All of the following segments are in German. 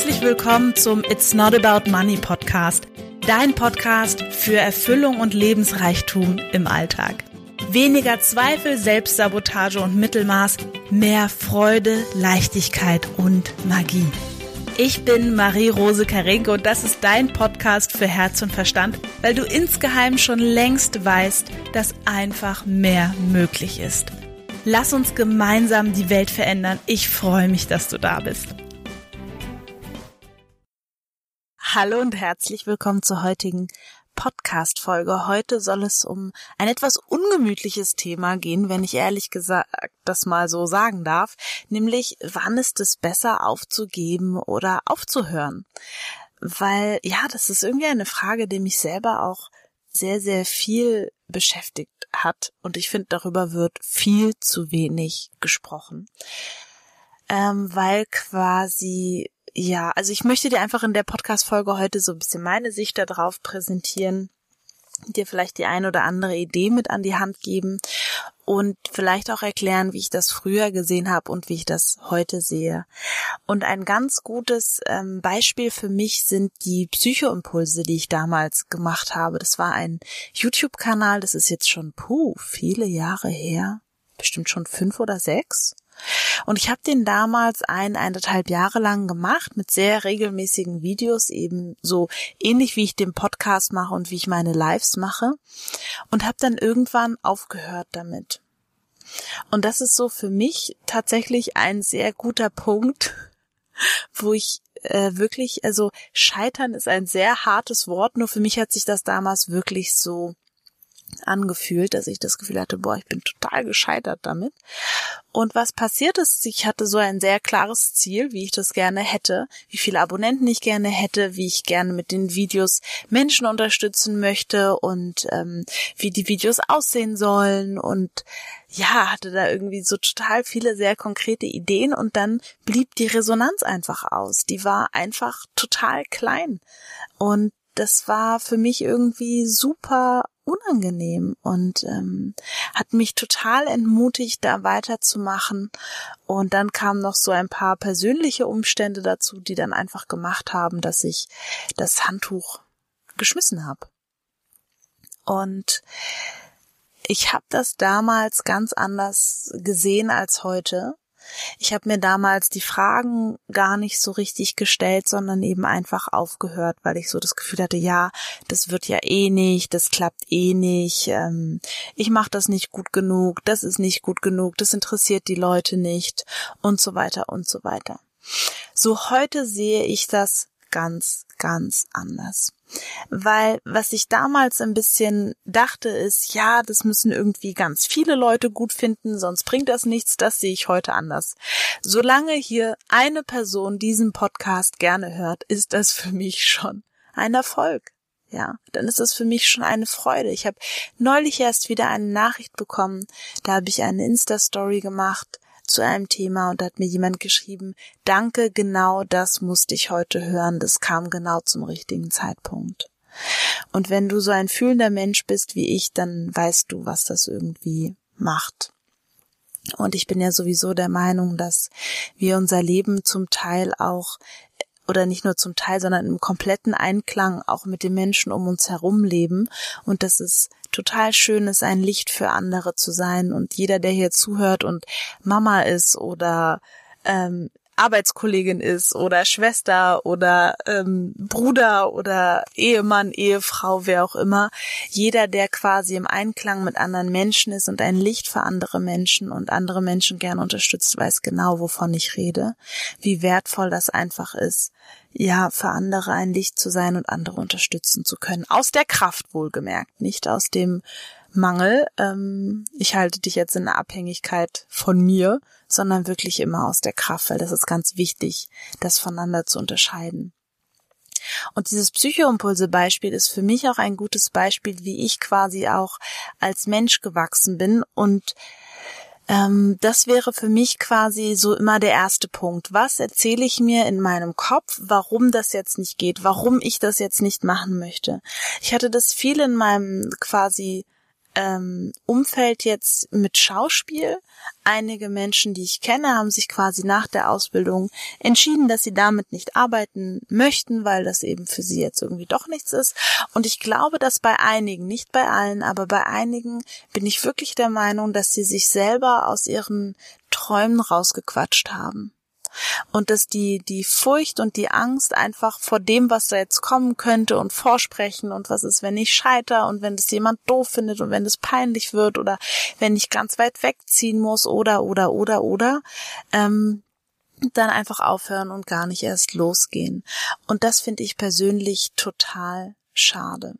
herzlich willkommen zum It's Not About Money Podcast, dein Podcast für Erfüllung und Lebensreichtum im Alltag. Weniger Zweifel, Selbstsabotage und Mittelmaß, mehr Freude, Leichtigkeit und Magie. Ich bin Marie-Rose Karenke und das ist dein Podcast für Herz und Verstand, weil du insgeheim schon längst weißt, dass einfach mehr möglich ist. Lass uns gemeinsam die Welt verändern. Ich freue mich, dass du da bist. Hallo und herzlich willkommen zur heutigen Podcast-Folge. Heute soll es um ein etwas ungemütliches Thema gehen, wenn ich ehrlich gesagt das mal so sagen darf, nämlich wann ist es besser aufzugeben oder aufzuhören? Weil, ja, das ist irgendwie eine Frage, die mich selber auch sehr, sehr viel beschäftigt hat und ich finde, darüber wird viel zu wenig gesprochen. Ähm, weil quasi ja, also ich möchte dir einfach in der Podcast-Folge heute so ein bisschen meine Sicht darauf präsentieren, dir vielleicht die ein oder andere Idee mit an die Hand geben und vielleicht auch erklären, wie ich das früher gesehen habe und wie ich das heute sehe. Und ein ganz gutes ähm, Beispiel für mich sind die Psychoimpulse, die ich damals gemacht habe. Das war ein YouTube-Kanal, das ist jetzt schon puh, viele Jahre her, bestimmt schon fünf oder sechs. Und ich habe den damals ein, eineinhalb Jahre lang gemacht mit sehr regelmäßigen Videos, eben so ähnlich wie ich den Podcast mache und wie ich meine Lives mache und habe dann irgendwann aufgehört damit. Und das ist so für mich tatsächlich ein sehr guter Punkt, wo ich äh, wirklich, also scheitern ist ein sehr hartes Wort, nur für mich hat sich das damals wirklich so angefühlt, dass ich das Gefühl hatte, boah, ich bin total gescheitert damit. Und was passiert ist, ich hatte so ein sehr klares Ziel, wie ich das gerne hätte, wie viele Abonnenten ich gerne hätte, wie ich gerne mit den Videos Menschen unterstützen möchte und ähm, wie die Videos aussehen sollen und ja, hatte da irgendwie so total viele sehr konkrete Ideen und dann blieb die Resonanz einfach aus. Die war einfach total klein. Und das war für mich irgendwie super unangenehm und ähm, hat mich total entmutigt, da weiterzumachen. Und dann kamen noch so ein paar persönliche Umstände dazu, die dann einfach gemacht haben, dass ich das Handtuch geschmissen habe. Und ich habe das damals ganz anders gesehen als heute. Ich habe mir damals die Fragen gar nicht so richtig gestellt, sondern eben einfach aufgehört, weil ich so das Gefühl hatte, ja, das wird ja eh nicht, das klappt eh nicht, ähm, ich mache das nicht gut genug, das ist nicht gut genug, das interessiert die Leute nicht und so weiter und so weiter. So heute sehe ich das ganz, ganz anders. Weil was ich damals ein bisschen dachte ist, ja, das müssen irgendwie ganz viele Leute gut finden, sonst bringt das nichts, das sehe ich heute anders. Solange hier eine Person diesen Podcast gerne hört, ist das für mich schon ein Erfolg. Ja, dann ist das für mich schon eine Freude. Ich habe neulich erst wieder eine Nachricht bekommen, da habe ich eine Insta-Story gemacht zu einem Thema und da hat mir jemand geschrieben, danke, genau das musste ich heute hören, das kam genau zum richtigen Zeitpunkt. Und wenn du so ein fühlender Mensch bist wie ich, dann weißt du, was das irgendwie macht. Und ich bin ja sowieso der Meinung, dass wir unser Leben zum Teil auch oder nicht nur zum Teil, sondern im kompletten Einklang auch mit den Menschen um uns herum leben und dass es total schön ist, ein Licht für andere zu sein und jeder, der hier zuhört und Mama ist oder ähm, Arbeitskollegin ist oder Schwester oder ähm, Bruder oder Ehemann, Ehefrau, wer auch immer. Jeder, der quasi im Einklang mit anderen Menschen ist und ein Licht für andere Menschen und andere Menschen gern unterstützt, weiß genau, wovon ich rede. Wie wertvoll das einfach ist, ja, für andere ein Licht zu sein und andere unterstützen zu können. Aus der Kraft wohlgemerkt, nicht aus dem Mangel. Ähm, ich halte dich jetzt in der Abhängigkeit von mir, sondern wirklich immer aus der Kraft, weil das ist ganz wichtig, das voneinander zu unterscheiden. Und dieses Psychoimpulse-Beispiel ist für mich auch ein gutes Beispiel, wie ich quasi auch als Mensch gewachsen bin und ähm, das wäre für mich quasi so immer der erste Punkt. Was erzähle ich mir in meinem Kopf, warum das jetzt nicht geht, warum ich das jetzt nicht machen möchte? Ich hatte das viel in meinem quasi ähm, Umfeld jetzt mit Schauspiel. Einige Menschen, die ich kenne, haben sich quasi nach der Ausbildung entschieden, dass sie damit nicht arbeiten möchten, weil das eben für sie jetzt irgendwie doch nichts ist. Und ich glaube, dass bei einigen, nicht bei allen, aber bei einigen bin ich wirklich der Meinung, dass sie sich selber aus ihren Träumen rausgequatscht haben und dass die, die Furcht und die Angst einfach vor dem, was da jetzt kommen könnte und vorsprechen und was ist, wenn ich scheiter und wenn das jemand doof findet und wenn das peinlich wird oder wenn ich ganz weit wegziehen muss oder, oder, oder, oder, ähm, dann einfach aufhören und gar nicht erst losgehen. Und das finde ich persönlich total schade.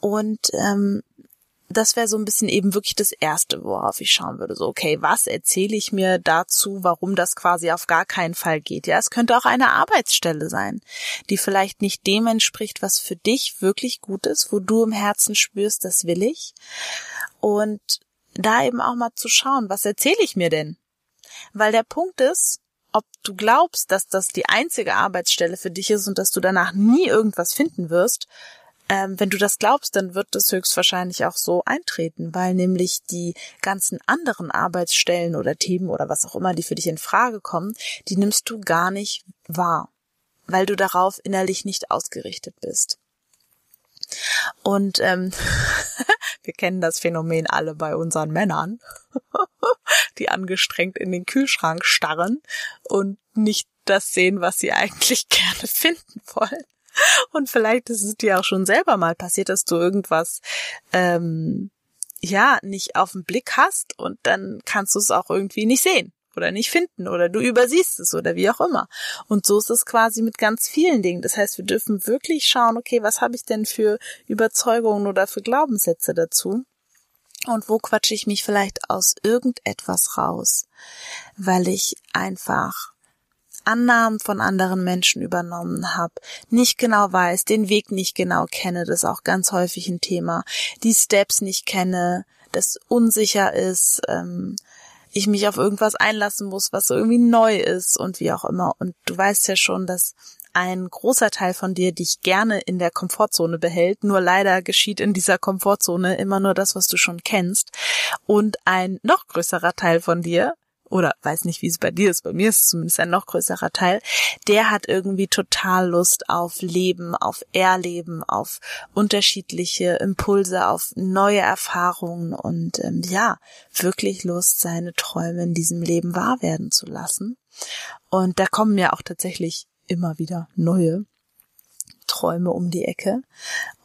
Und ähm, das wäre so ein bisschen eben wirklich das Erste, worauf ich schauen würde. So, okay, was erzähle ich mir dazu, warum das quasi auf gar keinen Fall geht? Ja, es könnte auch eine Arbeitsstelle sein, die vielleicht nicht dem entspricht, was für dich wirklich gut ist, wo du im Herzen spürst, das will ich. Und da eben auch mal zu schauen, was erzähle ich mir denn? Weil der Punkt ist, ob du glaubst, dass das die einzige Arbeitsstelle für dich ist und dass du danach nie irgendwas finden wirst, ähm, wenn du das glaubst, dann wird das höchstwahrscheinlich auch so eintreten, weil nämlich die ganzen anderen Arbeitsstellen oder Themen oder was auch immer, die für dich in Frage kommen, die nimmst du gar nicht wahr, weil du darauf innerlich nicht ausgerichtet bist. Und ähm, wir kennen das Phänomen alle bei unseren Männern, die angestrengt in den Kühlschrank starren und nicht das sehen, was sie eigentlich gerne finden wollen. Und vielleicht ist es dir auch schon selber mal passiert, dass du irgendwas ähm, ja nicht auf den Blick hast und dann kannst du es auch irgendwie nicht sehen oder nicht finden oder du übersiehst es oder wie auch immer. Und so ist es quasi mit ganz vielen Dingen. Das heißt, wir dürfen wirklich schauen, okay, was habe ich denn für Überzeugungen oder für Glaubenssätze dazu? Und wo quatsche ich mich vielleicht aus irgendetwas raus, weil ich einfach Annahmen von anderen Menschen übernommen habe, nicht genau weiß, den Weg nicht genau kenne, das ist auch ganz häufig ein Thema, die Steps nicht kenne, das unsicher ist, ähm, ich mich auf irgendwas einlassen muss, was so irgendwie neu ist und wie auch immer. Und du weißt ja schon, dass ein großer Teil von dir dich gerne in der Komfortzone behält, nur leider geschieht in dieser Komfortzone immer nur das, was du schon kennst. Und ein noch größerer Teil von dir oder weiß nicht, wie es bei dir ist, bei mir ist es zumindest ein noch größerer Teil, der hat irgendwie total Lust auf Leben, auf Erleben, auf unterschiedliche Impulse, auf neue Erfahrungen und ähm, ja, wirklich Lust, seine Träume in diesem Leben wahr werden zu lassen. Und da kommen ja auch tatsächlich immer wieder neue Träume um die Ecke.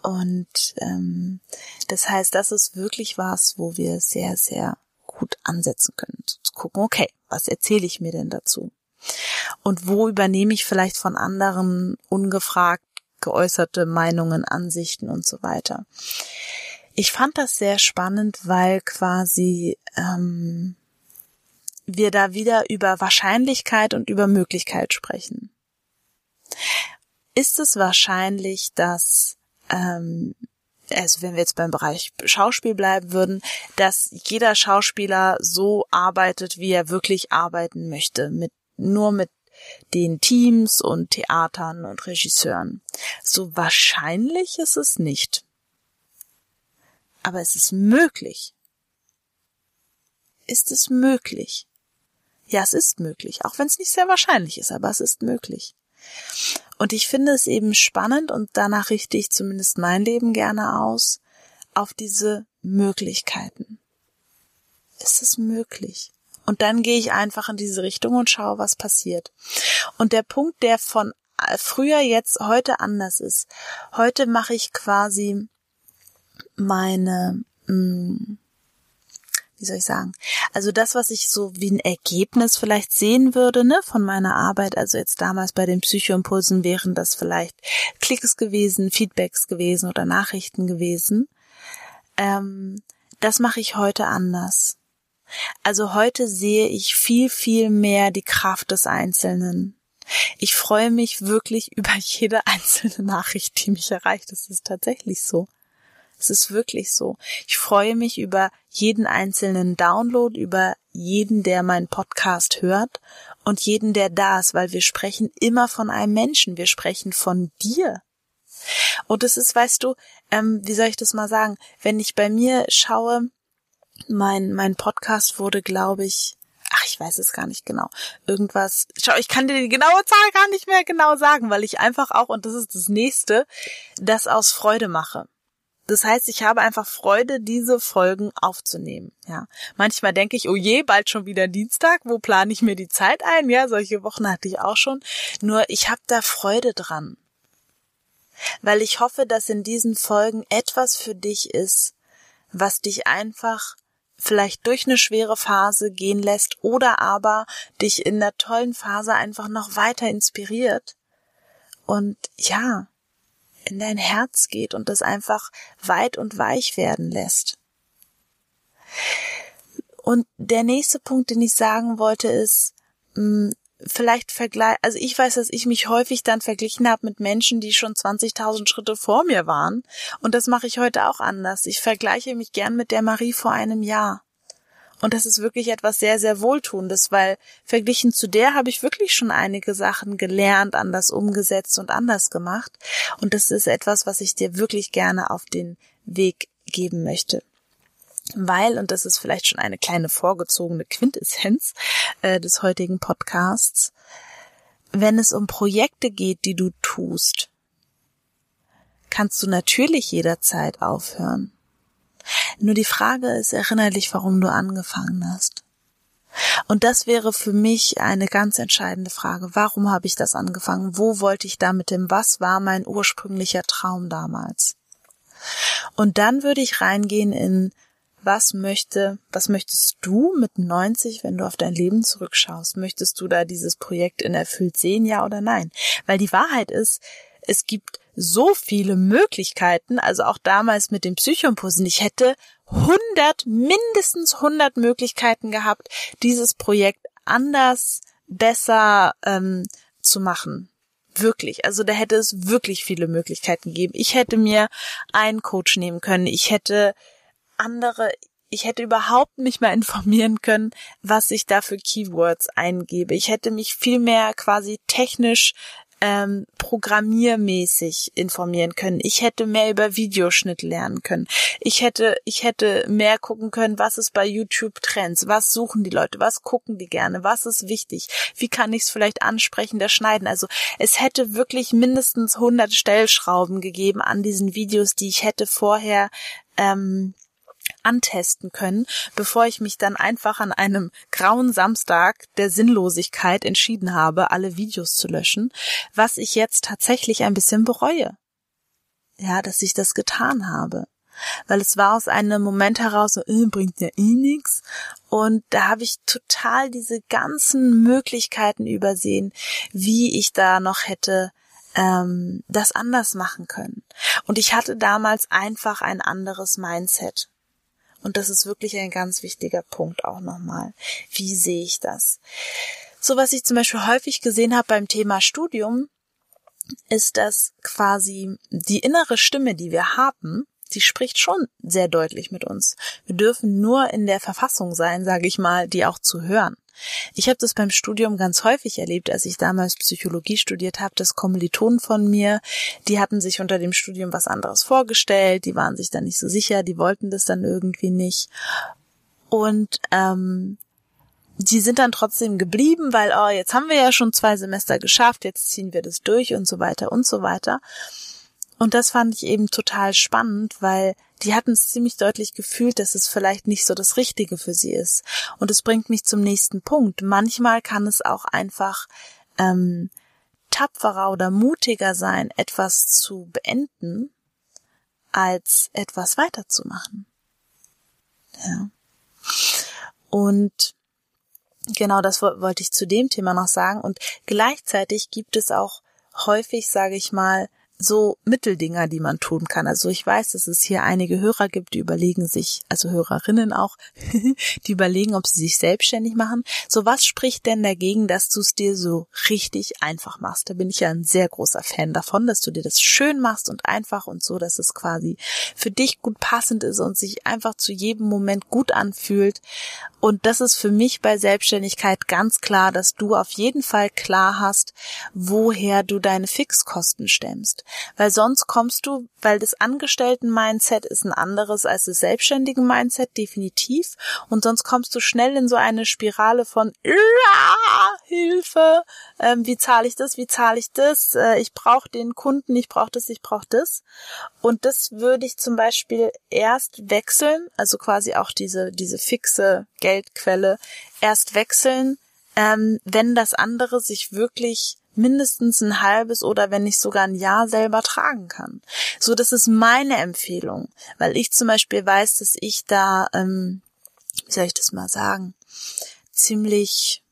Und ähm, das heißt, das ist wirklich was, wo wir sehr, sehr gut ansetzen können. Zu gucken, okay, was erzähle ich mir denn dazu? Und wo übernehme ich vielleicht von anderen ungefragt geäußerte Meinungen, Ansichten und so weiter. Ich fand das sehr spannend, weil quasi ähm, wir da wieder über Wahrscheinlichkeit und über Möglichkeit sprechen. Ist es wahrscheinlich, dass ähm, also wenn wir jetzt beim Bereich Schauspiel bleiben würden, dass jeder Schauspieler so arbeitet, wie er wirklich arbeiten möchte, mit nur mit den Teams und Theatern und Regisseuren. So wahrscheinlich ist es nicht. Aber es ist möglich. Ist es möglich? Ja, es ist möglich, auch wenn es nicht sehr wahrscheinlich ist, aber es ist möglich. Und ich finde es eben spannend und danach richte ich zumindest mein Leben gerne aus, auf diese Möglichkeiten. Ist es möglich? Und dann gehe ich einfach in diese Richtung und schaue, was passiert. Und der Punkt, der von früher jetzt heute anders ist. Heute mache ich quasi meine mh, mm, wie soll ich sagen? Also das, was ich so wie ein Ergebnis vielleicht sehen würde, ne, von meiner Arbeit, also jetzt damals bei den Psychoimpulsen wären das vielleicht Klicks gewesen, Feedbacks gewesen oder Nachrichten gewesen. Ähm, das mache ich heute anders. Also heute sehe ich viel, viel mehr die Kraft des Einzelnen. Ich freue mich wirklich über jede einzelne Nachricht, die mich erreicht. Das ist tatsächlich so. Es ist wirklich so. Ich freue mich über jeden einzelnen Download, über jeden, der meinen Podcast hört und jeden, der da ist, weil wir sprechen immer von einem Menschen. Wir sprechen von dir. Und es ist, weißt du, ähm, wie soll ich das mal sagen, wenn ich bei mir schaue, mein, mein Podcast wurde, glaube ich, ach, ich weiß es gar nicht genau, irgendwas, schau, ich kann dir die genaue Zahl gar nicht mehr genau sagen, weil ich einfach auch, und das ist das nächste, das aus Freude mache. Das heißt, ich habe einfach Freude, diese Folgen aufzunehmen. Ja, manchmal denke ich, oh je, bald schon wieder Dienstag. Wo plane ich mir die Zeit ein? Ja, solche Wochen hatte ich auch schon. Nur ich habe da Freude dran, weil ich hoffe, dass in diesen Folgen etwas für dich ist, was dich einfach vielleicht durch eine schwere Phase gehen lässt oder aber dich in der tollen Phase einfach noch weiter inspiriert. Und ja, in dein Herz geht und das einfach weit und weich werden lässt. Und der nächste Punkt, den ich sagen wollte, ist, hm, vielleicht vergleich, also ich weiß, dass ich mich häufig dann verglichen habe mit Menschen, die schon 20.000 Schritte vor mir waren. Und das mache ich heute auch anders. Ich vergleiche mich gern mit der Marie vor einem Jahr. Und das ist wirklich etwas sehr, sehr Wohltuendes, weil verglichen zu der habe ich wirklich schon einige Sachen gelernt, anders umgesetzt und anders gemacht. Und das ist etwas, was ich dir wirklich gerne auf den Weg geben möchte. Weil, und das ist vielleicht schon eine kleine vorgezogene Quintessenz äh, des heutigen Podcasts, wenn es um Projekte geht, die du tust, kannst du natürlich jederzeit aufhören. Nur die Frage ist, erinnere dich, warum du angefangen hast. Und das wäre für mich eine ganz entscheidende Frage. Warum habe ich das angefangen? Wo wollte ich da mit dem? Was war mein ursprünglicher Traum damals? Und dann würde ich reingehen in was möchte, was möchtest du mit 90, wenn du auf dein Leben zurückschaust? Möchtest du da dieses Projekt in erfüllt sehen, ja oder nein? Weil die Wahrheit ist, es gibt so viele Möglichkeiten, also auch damals mit den Psychoimpulsen. Ich hätte 100, mindestens 100 Möglichkeiten gehabt, dieses Projekt anders, besser ähm, zu machen. Wirklich. Also da hätte es wirklich viele Möglichkeiten gegeben. Ich hätte mir einen Coach nehmen können. Ich hätte andere, ich hätte überhaupt mich mal informieren können, was ich da für Keywords eingebe. Ich hätte mich viel mehr quasi technisch ähm, programmiermäßig informieren können. Ich hätte mehr über Videoschnitt lernen können. Ich hätte, ich hätte mehr gucken können, was ist bei YouTube Trends, was suchen die Leute, was gucken die gerne, was ist wichtig, wie kann ich es vielleicht ansprechender schneiden. Also es hätte wirklich mindestens 100 Stellschrauben gegeben an diesen Videos, die ich hätte vorher ähm, antesten können, bevor ich mich dann einfach an einem grauen Samstag der Sinnlosigkeit entschieden habe, alle Videos zu löschen, was ich jetzt tatsächlich ein bisschen bereue. Ja, dass ich das getan habe. Weil es war aus einem Moment heraus so, äh, bringt ja eh nix. Und da habe ich total diese ganzen Möglichkeiten übersehen, wie ich da noch hätte ähm, das anders machen können. Und ich hatte damals einfach ein anderes Mindset. Und das ist wirklich ein ganz wichtiger Punkt auch nochmal. Wie sehe ich das? So was ich zum Beispiel häufig gesehen habe beim Thema Studium, ist, dass quasi die innere Stimme, die wir haben, die spricht schon sehr deutlich mit uns. Wir dürfen nur in der Verfassung sein, sage ich mal, die auch zu hören. Ich habe das beim Studium ganz häufig erlebt, als ich damals Psychologie studiert habe, dass Kommilitonen von mir, die hatten sich unter dem Studium was anderes vorgestellt, die waren sich dann nicht so sicher, die wollten das dann irgendwie nicht. Und ähm, die sind dann trotzdem geblieben, weil, oh, jetzt haben wir ja schon zwei Semester geschafft, jetzt ziehen wir das durch und so weiter und so weiter. Und das fand ich eben total spannend, weil die hatten es ziemlich deutlich gefühlt, dass es vielleicht nicht so das Richtige für sie ist. Und es bringt mich zum nächsten Punkt. Manchmal kann es auch einfach ähm, tapferer oder mutiger sein, etwas zu beenden, als etwas weiterzumachen. Ja. Und genau das wollte ich zu dem Thema noch sagen. Und gleichzeitig gibt es auch häufig, sage ich mal, so Mitteldinger, die man tun kann. Also ich weiß, dass es hier einige Hörer gibt, die überlegen sich, also Hörerinnen auch, die überlegen, ob sie sich selbstständig machen. So was spricht denn dagegen, dass du es dir so richtig einfach machst? Da bin ich ja ein sehr großer Fan davon, dass du dir das schön machst und einfach und so, dass es quasi für dich gut passend ist und sich einfach zu jedem Moment gut anfühlt. Und das ist für mich bei Selbstständigkeit ganz klar, dass du auf jeden Fall klar hast, woher du deine Fixkosten stemmst. Weil sonst kommst du, weil das Angestellten-Mindset ist ein anderes als das selbstständigen Mindset, definitiv. Und sonst kommst du schnell in so eine Spirale von Hilfe, ähm, wie zahle ich das, wie zahle ich das, äh, ich brauche den Kunden, ich brauche das, ich brauche das. Und das würde ich zum Beispiel erst wechseln, also quasi auch diese, diese fixe Geldquelle erst wechseln, ähm, wenn das andere sich wirklich mindestens ein halbes oder wenn nicht sogar ein Jahr selber tragen kann. So, das ist meine Empfehlung, weil ich zum Beispiel weiß, dass ich da, ähm, wie soll ich das mal sagen, ziemlich,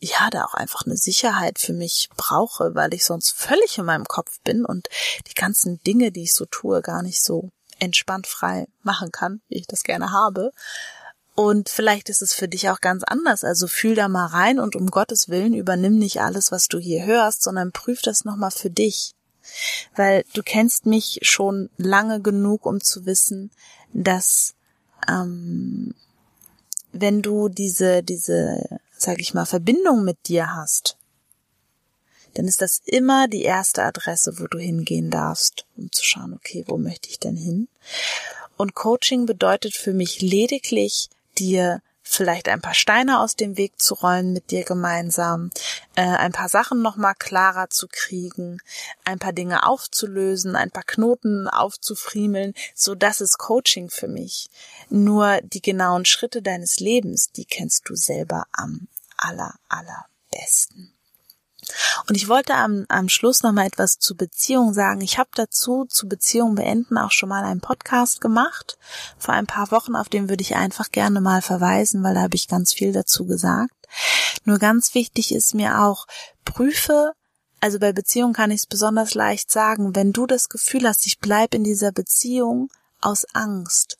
ja, da auch einfach eine Sicherheit für mich brauche, weil ich sonst völlig in meinem Kopf bin und die ganzen Dinge, die ich so tue, gar nicht so entspannt frei machen kann, wie ich das gerne habe. Und vielleicht ist es für dich auch ganz anders. Also fühl da mal rein und um Gottes Willen übernimm nicht alles, was du hier hörst, sondern prüf das nochmal für dich. Weil du kennst mich schon lange genug, um zu wissen, dass ähm, wenn du diese, diese, sag ich mal, Verbindung mit dir hast, dann ist das immer die erste Adresse, wo du hingehen darfst, um zu schauen, okay, wo möchte ich denn hin? Und Coaching bedeutet für mich lediglich dir vielleicht ein paar Steine aus dem Weg zu rollen mit dir gemeinsam, äh, ein paar Sachen nochmal klarer zu kriegen, ein paar Dinge aufzulösen, ein paar Knoten aufzufriemeln, so das ist Coaching für mich. Nur die genauen Schritte deines Lebens, die kennst du selber am aller, allerbesten. Und ich wollte am, am Schluss noch mal etwas zu Beziehung sagen. Ich habe dazu zu Beziehung beenden auch schon mal einen Podcast gemacht vor ein paar Wochen, auf den würde ich einfach gerne mal verweisen, weil da habe ich ganz viel dazu gesagt. Nur ganz wichtig ist mir auch, prüfe, also bei Beziehung kann ich es besonders leicht sagen, wenn du das Gefühl hast, ich bleib in dieser Beziehung aus Angst,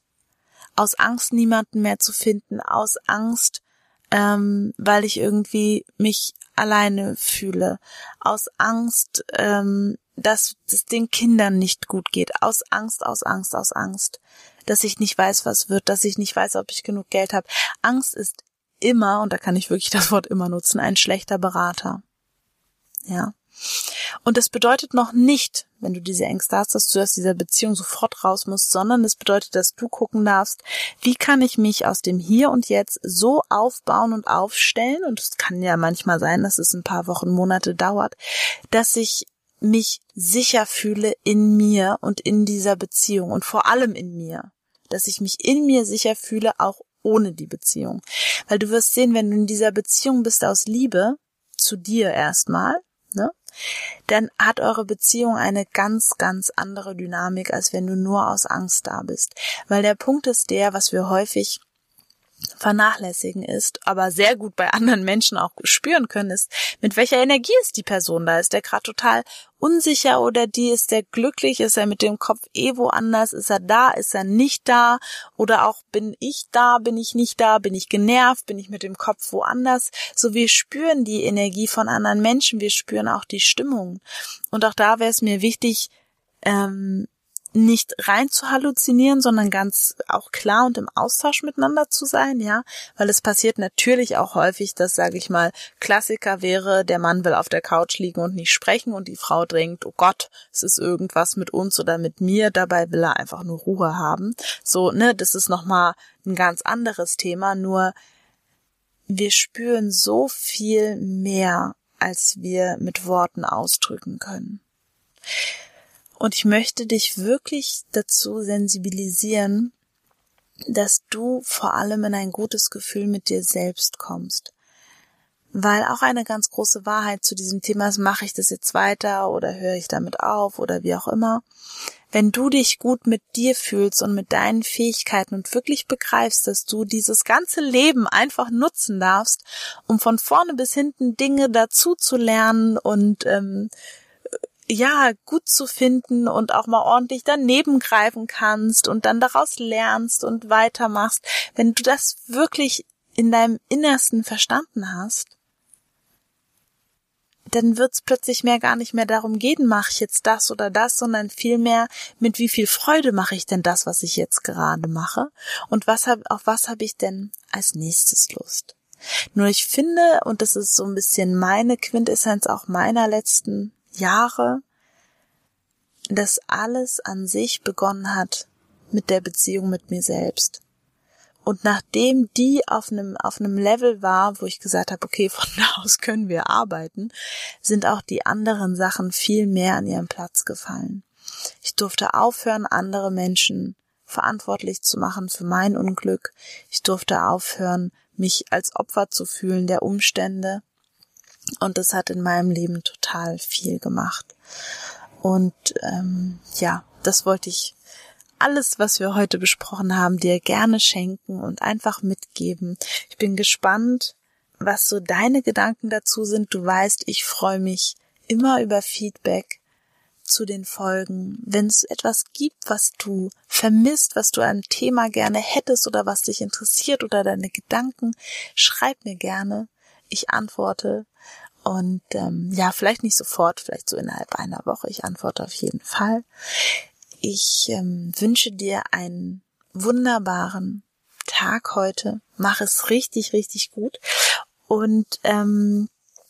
aus Angst, niemanden mehr zu finden, aus Angst, ähm, weil ich irgendwie mich alleine fühle, aus Angst, ähm, dass es den Kindern nicht gut geht, aus Angst, aus Angst, aus Angst, dass ich nicht weiß, was wird, dass ich nicht weiß, ob ich genug Geld habe. Angst ist immer, und da kann ich wirklich das Wort immer nutzen, ein schlechter Berater. Ja. Und das bedeutet noch nicht, wenn du diese Ängste hast, dass du aus dieser Beziehung sofort raus musst, sondern es bedeutet, dass du gucken darfst, wie kann ich mich aus dem Hier und Jetzt so aufbauen und aufstellen, und es kann ja manchmal sein, dass es ein paar Wochen, Monate dauert, dass ich mich sicher fühle in mir und in dieser Beziehung und vor allem in mir, dass ich mich in mir sicher fühle, auch ohne die Beziehung. Weil du wirst sehen, wenn du in dieser Beziehung bist aus Liebe, zu dir erstmal, ne? dann hat eure Beziehung eine ganz, ganz andere Dynamik, als wenn du nur aus Angst da bist. Weil der Punkt ist der, was wir häufig vernachlässigen ist, aber sehr gut bei anderen Menschen auch spüren können, ist, mit welcher Energie ist die Person da? Ist der gerade total unsicher oder die ist der glücklich? Ist er mit dem Kopf eh woanders? Ist er da? Ist er nicht da? Oder auch bin ich da? Bin ich nicht da? Bin ich genervt? Bin ich mit dem Kopf woanders? So wir spüren die Energie von anderen Menschen. Wir spüren auch die Stimmung. Und auch da wäre es mir wichtig, ähm, nicht rein zu halluzinieren, sondern ganz auch klar und im Austausch miteinander zu sein, ja, weil es passiert natürlich auch häufig, dass, sage ich mal, Klassiker wäre, der Mann will auf der Couch liegen und nicht sprechen und die Frau denkt, oh Gott, es ist irgendwas mit uns oder mit mir, dabei will er einfach nur Ruhe haben. So, ne, das ist nochmal ein ganz anderes Thema, nur wir spüren so viel mehr, als wir mit Worten ausdrücken können. Und ich möchte dich wirklich dazu sensibilisieren, dass du vor allem in ein gutes Gefühl mit dir selbst kommst. Weil auch eine ganz große Wahrheit zu diesem Thema ist, mache ich das jetzt weiter oder höre ich damit auf oder wie auch immer. Wenn du dich gut mit dir fühlst und mit deinen Fähigkeiten und wirklich begreifst, dass du dieses ganze Leben einfach nutzen darfst, um von vorne bis hinten Dinge dazu zu lernen und ähm, ja, gut zu finden und auch mal ordentlich daneben greifen kannst und dann daraus lernst und weitermachst, wenn du das wirklich in deinem Innersten verstanden hast, dann wird's plötzlich mehr gar nicht mehr darum gehen, mache ich jetzt das oder das, sondern vielmehr mit wie viel Freude mache ich denn das, was ich jetzt gerade mache und was hab, auf was habe ich denn als nächstes Lust. Nur ich finde, und das ist so ein bisschen meine Quintessenz auch meiner letzten Jahre, dass alles an sich begonnen hat mit der Beziehung mit mir selbst. Und nachdem die auf einem, auf einem Level war, wo ich gesagt habe, okay, von da aus können wir arbeiten, sind auch die anderen Sachen viel mehr an ihren Platz gefallen. Ich durfte aufhören, andere Menschen verantwortlich zu machen für mein Unglück. Ich durfte aufhören, mich als Opfer zu fühlen der Umstände. Und das hat in meinem Leben total viel gemacht. Und ähm, ja, das wollte ich alles, was wir heute besprochen haben, dir gerne schenken und einfach mitgeben. Ich bin gespannt, was so deine Gedanken dazu sind. Du weißt, ich freue mich immer über Feedback zu den Folgen. Wenn es etwas gibt, was du vermisst, was du ein Thema gerne hättest oder was dich interessiert oder deine Gedanken, schreib mir gerne. Ich antworte und ähm, ja, vielleicht nicht sofort, vielleicht so innerhalb einer Woche. Ich antworte auf jeden Fall. Ich ähm, wünsche dir einen wunderbaren Tag heute. Mach es richtig, richtig gut. Und ähm,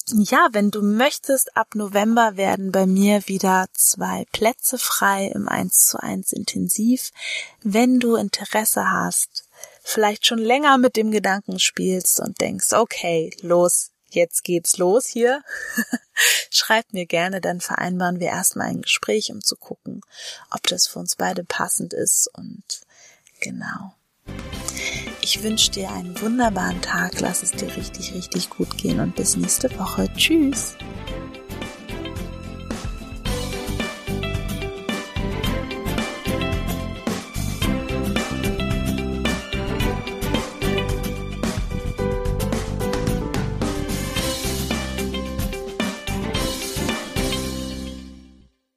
ja, wenn du möchtest, ab November werden bei mir wieder zwei Plätze frei im 1 zu 1 Intensiv. Wenn du Interesse hast, vielleicht schon länger mit dem Gedanken spielst und denkst, okay, los, jetzt geht's los hier. Schreib mir gerne, dann vereinbaren wir erstmal ein Gespräch, um zu gucken, ob das für uns beide passend ist und genau. Ich wünsche dir einen wunderbaren Tag, lass es dir richtig, richtig gut gehen und bis nächste Woche. Tschüss.